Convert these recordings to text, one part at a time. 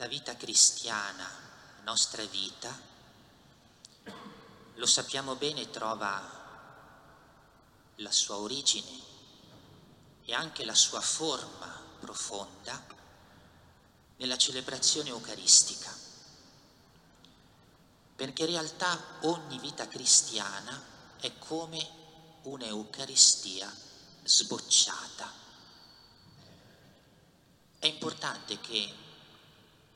la vita cristiana, la nostra vita, lo sappiamo bene, trova la sua origine e anche la sua forma profonda nella celebrazione eucaristica. Perché in realtà ogni vita cristiana è come un'Eucaristia sbocciata. È importante che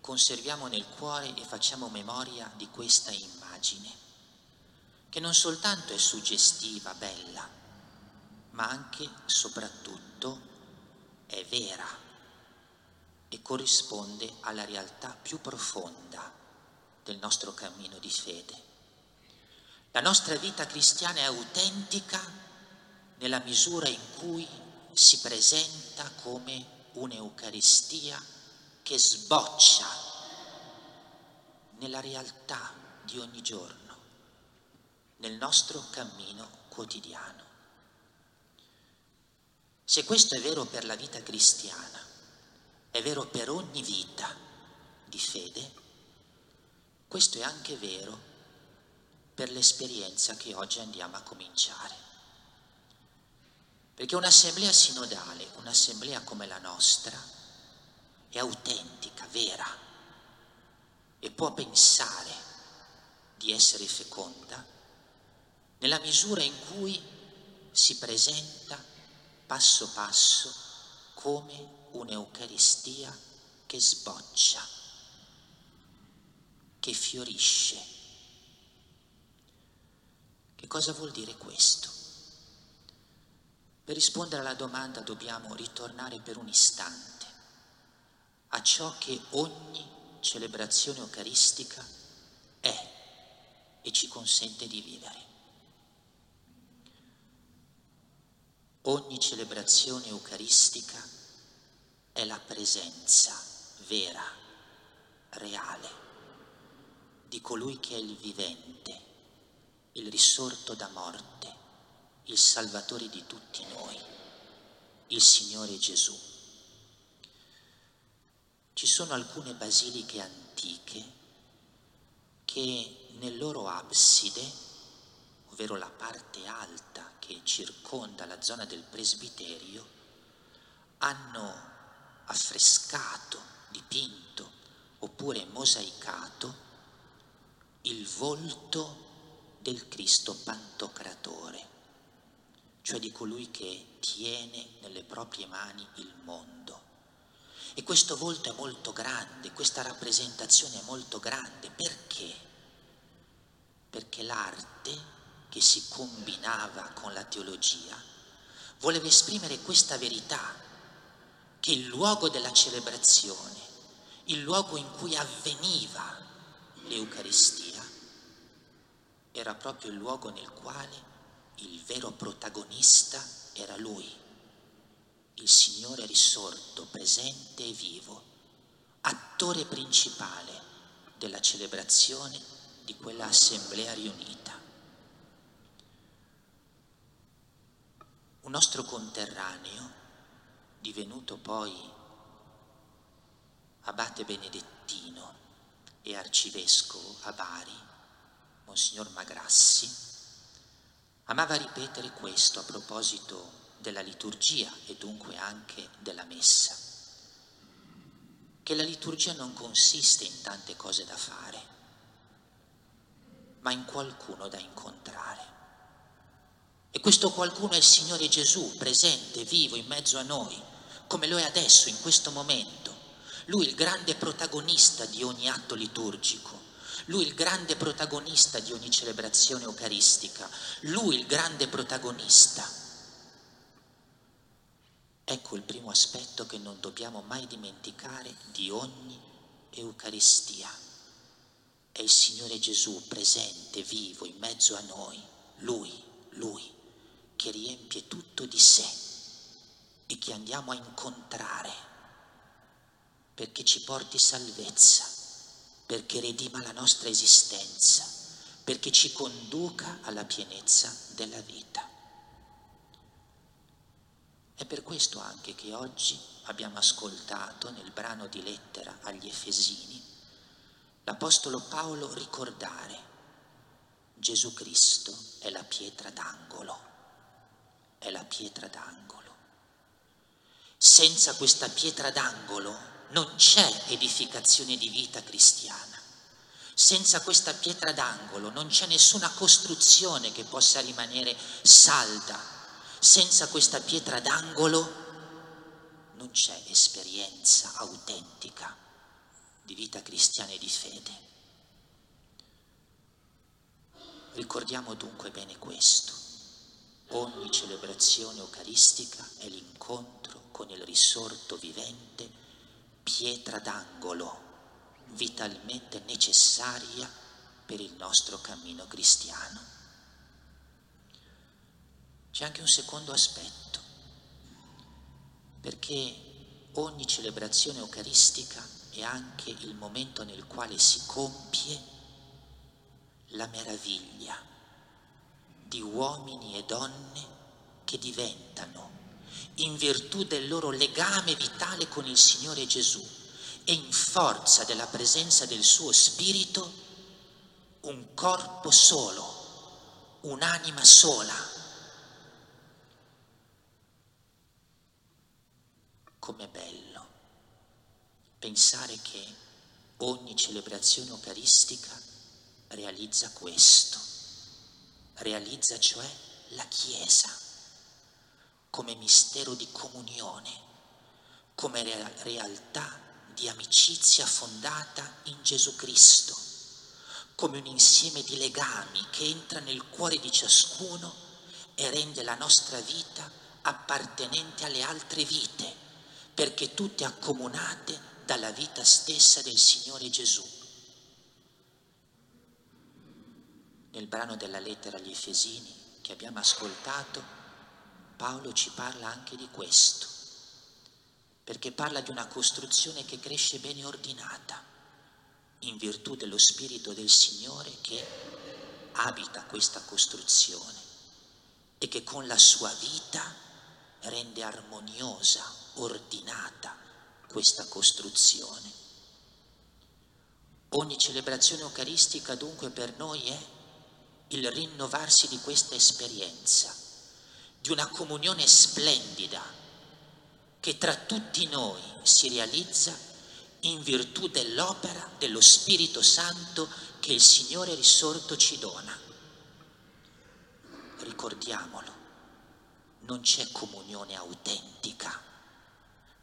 conserviamo nel cuore e facciamo memoria di questa immagine, che non soltanto è suggestiva, bella, ma anche, soprattutto, è vera e corrisponde alla realtà più profonda del nostro cammino di fede. La nostra vita cristiana è autentica nella misura in cui si presenta come un'Eucaristia che sboccia nella realtà di ogni giorno, nel nostro cammino quotidiano. Se questo è vero per la vita cristiana, è vero per ogni vita di fede, questo è anche vero per l'esperienza che oggi andiamo a cominciare. Perché un'assemblea sinodale, un'assemblea come la nostra, è autentica, vera e può pensare di essere feconda nella misura in cui si presenta passo passo come un'Eucaristia che sboccia, che fiorisce. Che cosa vuol dire questo? Per rispondere alla domanda dobbiamo ritornare per un istante a ciò che ogni celebrazione eucaristica è e ci consente di vivere. Ogni celebrazione eucaristica è la presenza vera, reale, di colui che è il vivente, il risorto da morte il Salvatore di tutti noi, il Signore Gesù. Ci sono alcune basiliche antiche che nel loro abside, ovvero la parte alta che circonda la zona del presbiterio, hanno affrescato, dipinto oppure mosaicato il volto del Cristo Pantocratore cioè di colui che tiene nelle proprie mani il mondo. E questo volto è molto grande, questa rappresentazione è molto grande. Perché? Perché l'arte che si combinava con la teologia voleva esprimere questa verità, che il luogo della celebrazione, il luogo in cui avveniva l'Eucaristia, era proprio il luogo nel quale il vero protagonista era lui, il Signore risorto, presente e vivo, attore principale della celebrazione di quella assemblea riunita. Un nostro conterraneo, divenuto poi abate benedettino e arcivescovo a Bari, Monsignor Magrassi, Amava ripetere questo a proposito della liturgia e dunque anche della messa, che la liturgia non consiste in tante cose da fare, ma in qualcuno da incontrare. E questo qualcuno è il Signore Gesù, presente, vivo in mezzo a noi, come lo è adesso, in questo momento. Lui il grande protagonista di ogni atto liturgico lui il grande protagonista di ogni celebrazione eucaristica, lui il grande protagonista. Ecco il primo aspetto che non dobbiamo mai dimenticare di ogni Eucaristia. È il Signore Gesù presente, vivo, in mezzo a noi, Lui, Lui, che riempie tutto di sé e che andiamo a incontrare perché ci porti salvezza perché redima la nostra esistenza, perché ci conduca alla pienezza della vita. È per questo anche che oggi abbiamo ascoltato nel brano di lettera agli Efesini l'Apostolo Paolo ricordare Gesù Cristo è la pietra d'angolo, è la pietra d'angolo. Senza questa pietra d'angolo non c'è edificazione di vita cristiana. Senza questa pietra d'angolo non c'è nessuna costruzione che possa rimanere salda. Senza questa pietra d'angolo non c'è esperienza autentica di vita cristiana e di fede. Ricordiamo dunque bene questo. Ogni celebrazione eucaristica è l'incontro con il risorto vivente, pietra d'angolo, vitalmente necessaria per il nostro cammino cristiano. C'è anche un secondo aspetto, perché ogni celebrazione eucaristica è anche il momento nel quale si compie la meraviglia di uomini e donne che diventano, in virtù del loro legame vitale con il Signore Gesù e in forza della presenza del suo Spirito, un corpo solo, un'anima sola. Com'è bello pensare che ogni celebrazione eucaristica realizza questo, realizza cioè la Chiesa come mistero di comunione, come realtà di amicizia fondata in Gesù Cristo, come un insieme di legami che entra nel cuore di ciascuno e rende la nostra vita appartenente alle altre vite, perché tutte accomunate dalla vita stessa del Signore Gesù. Nel brano della lettera agli Efesini che abbiamo ascoltato, Paolo ci parla anche di questo, perché parla di una costruzione che cresce bene ordinata, in virtù dello Spirito del Signore che abita questa costruzione e che con la sua vita rende armoniosa, ordinata questa costruzione. Ogni celebrazione eucaristica dunque per noi è il rinnovarsi di questa esperienza, di una comunione splendida che tra tutti noi si realizza in virtù dell'opera dello Spirito Santo che il Signore risorto ci dona. Ricordiamolo, non c'è comunione autentica,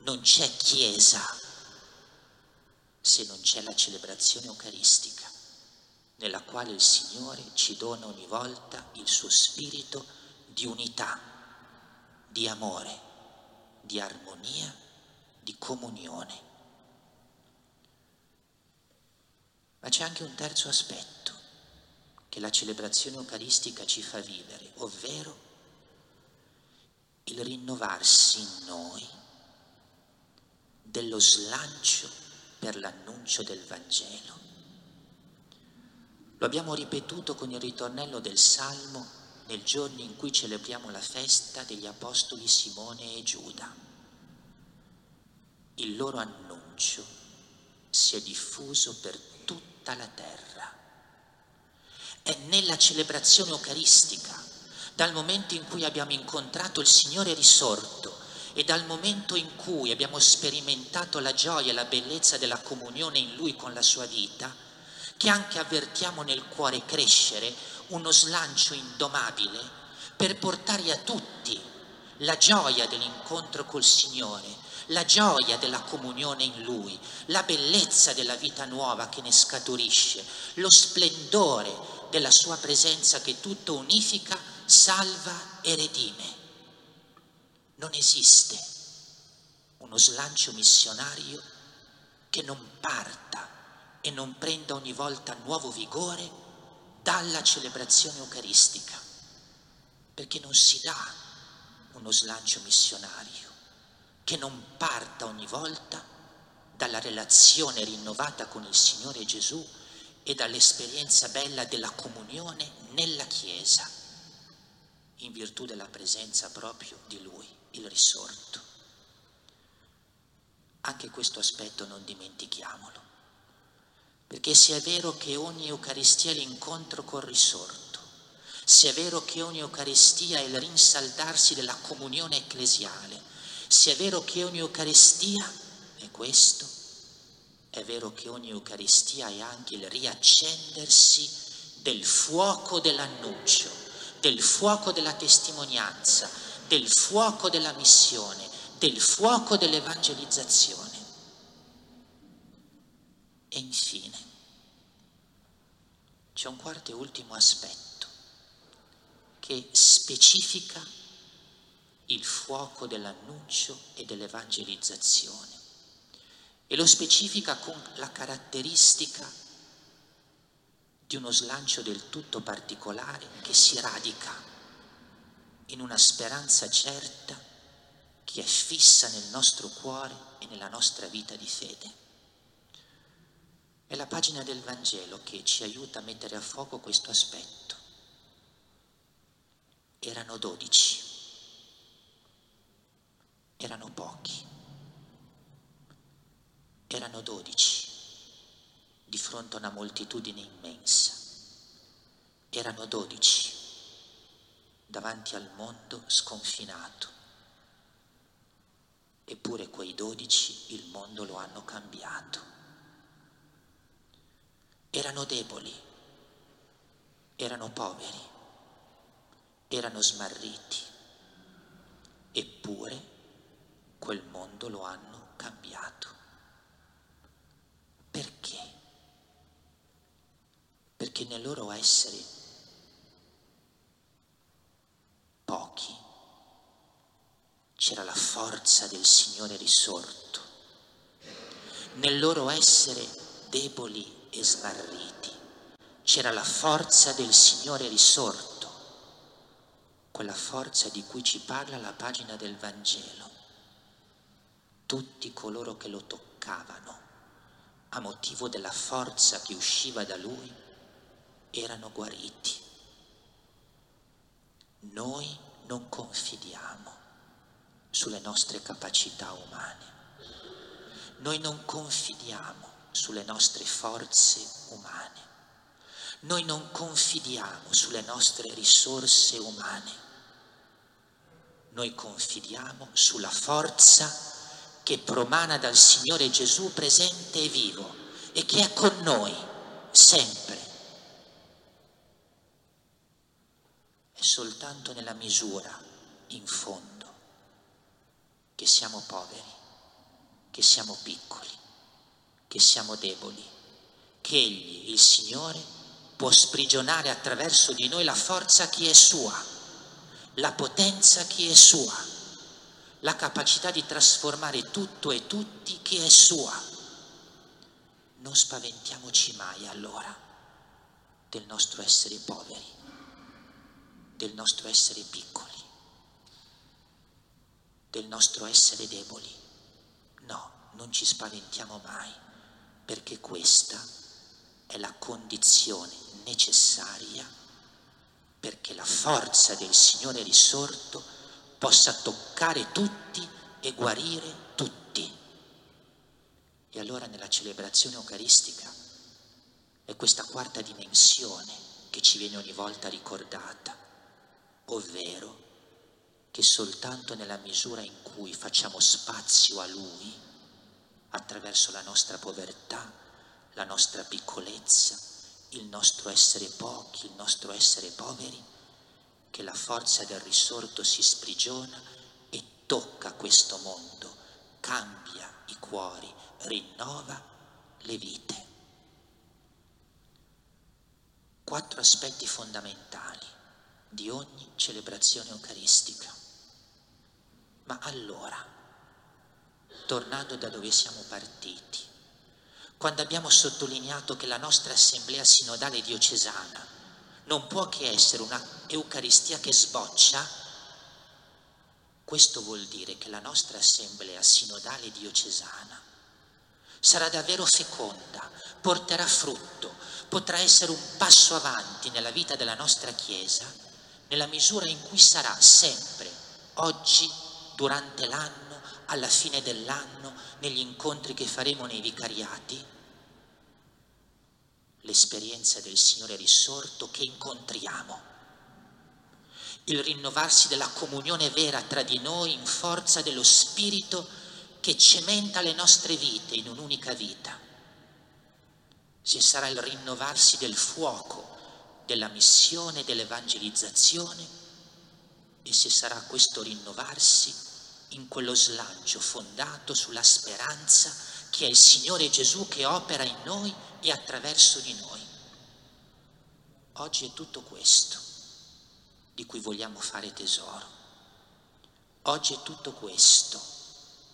non c'è Chiesa se non c'è la celebrazione eucaristica nella quale il Signore ci dona ogni volta il suo spirito di unità, di amore, di armonia, di comunione. Ma c'è anche un terzo aspetto che la celebrazione eucaristica ci fa vivere, ovvero il rinnovarsi in noi dello slancio per l'annuncio del Vangelo lo abbiamo ripetuto con il ritornello del Salmo nel giorno in cui celebriamo la festa degli Apostoli Simone e Giuda. Il loro annuncio si è diffuso per tutta la terra. È nella celebrazione eucaristica, dal momento in cui abbiamo incontrato il Signore risorto e dal momento in cui abbiamo sperimentato la gioia e la bellezza della comunione in Lui con la sua vita, che anche avvertiamo nel cuore crescere uno slancio indomabile per portare a tutti la gioia dell'incontro col Signore, la gioia della comunione in Lui, la bellezza della vita nuova che ne scaturisce, lo splendore della Sua presenza che tutto unifica, salva e redime. Non esiste uno slancio missionario che non parta e non prenda ogni volta nuovo vigore dalla celebrazione eucaristica, perché non si dà uno slancio missionario che non parta ogni volta dalla relazione rinnovata con il Signore Gesù e dall'esperienza bella della comunione nella Chiesa, in virtù della presenza proprio di Lui. Il risorto. Anche questo aspetto non dimentichiamolo, perché se è vero che ogni Eucaristia è l'incontro col risorto, se è vero che ogni Eucaristia è il rinsaldarsi della comunione ecclesiale, se è vero che ogni Eucaristia è questo, è vero che ogni Eucaristia è anche il riaccendersi del fuoco dell'annuncio, del fuoco della testimonianza, del fuoco della missione, del fuoco dell'evangelizzazione. E infine c'è un quarto e ultimo aspetto che specifica il fuoco dell'annuncio e dell'evangelizzazione e lo specifica con la caratteristica di uno slancio del tutto particolare che si radica in una speranza certa che è fissa nel nostro cuore e nella nostra vita di fede. È la pagina del Vangelo che ci aiuta a mettere a fuoco questo aspetto. Erano dodici, erano pochi, erano dodici. Di fronte a una moltitudine immensa, erano dodici davanti al mondo sconfinato eppure quei dodici il mondo lo hanno cambiato. Erano deboli, erano poveri, erano smarriti, eppure quel mondo lo hanno cambiato. Perché? Perché nel loro essere pochi c'era la forza del Signore risorto. Nel loro essere deboli e smarriti c'era la forza del Signore risorto, quella forza di cui ci parla la pagina del Vangelo. Tutti coloro che lo toccavano, a motivo della forza che usciva da lui, erano guariti. Noi non confidiamo sulle nostre capacità umane. Noi non confidiamo sulle nostre forze umane. Noi non confidiamo sulle nostre risorse umane. Noi confidiamo sulla forza che promana dal Signore Gesù presente e vivo e che è con noi sempre. È soltanto nella misura, in fondo che siamo poveri, che siamo piccoli, che siamo deboli, che Egli, il Signore, può sprigionare attraverso di noi la forza che è sua, la potenza che è sua, la capacità di trasformare tutto e tutti che è sua. Non spaventiamoci mai allora del nostro essere poveri, del nostro essere piccoli del nostro essere deboli. No, non ci spaventiamo mai, perché questa è la condizione necessaria perché la forza del Signore risorto possa toccare tutti e guarire tutti. E allora nella celebrazione eucaristica è questa quarta dimensione che ci viene ogni volta ricordata, ovvero che soltanto nella misura in cui facciamo spazio a Lui, attraverso la nostra povertà, la nostra piccolezza, il nostro essere pochi, il nostro essere poveri, che la forza del risorto si sprigiona e tocca questo mondo, cambia i cuori, rinnova le vite. Quattro aspetti fondamentali di ogni celebrazione eucaristica. Ma allora, tornando da dove siamo partiti, quando abbiamo sottolineato che la nostra assemblea sinodale diocesana non può che essere una Eucaristia che sboccia, questo vuol dire che la nostra assemblea sinodale diocesana sarà davvero feconda, porterà frutto, potrà essere un passo avanti nella vita della nostra Chiesa nella misura in cui sarà sempre, oggi durante l'anno, alla fine dell'anno, negli incontri che faremo nei vicariati? L'esperienza del Signore risorto che incontriamo il rinnovarsi della comunione vera tra di noi in forza dello Spirito che cementa le nostre vite in un'unica vita. Se sarà il rinnovarsi del fuoco, della missione, dell'evangelizzazione, e se sarà questo rinnovarsi in quello slancio fondato sulla speranza che è il Signore Gesù che opera in noi e attraverso di noi. Oggi è tutto questo di cui vogliamo fare tesoro. Oggi è tutto questo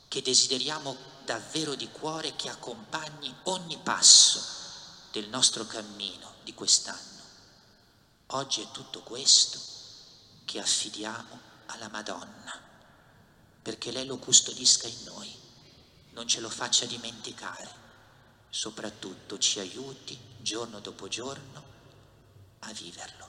che desideriamo davvero di cuore che accompagni ogni passo del nostro cammino di quest'anno. Oggi è tutto questo che affidiamo alla Madonna, perché lei lo custodisca in noi, non ce lo faccia dimenticare, soprattutto ci aiuti giorno dopo giorno a viverlo.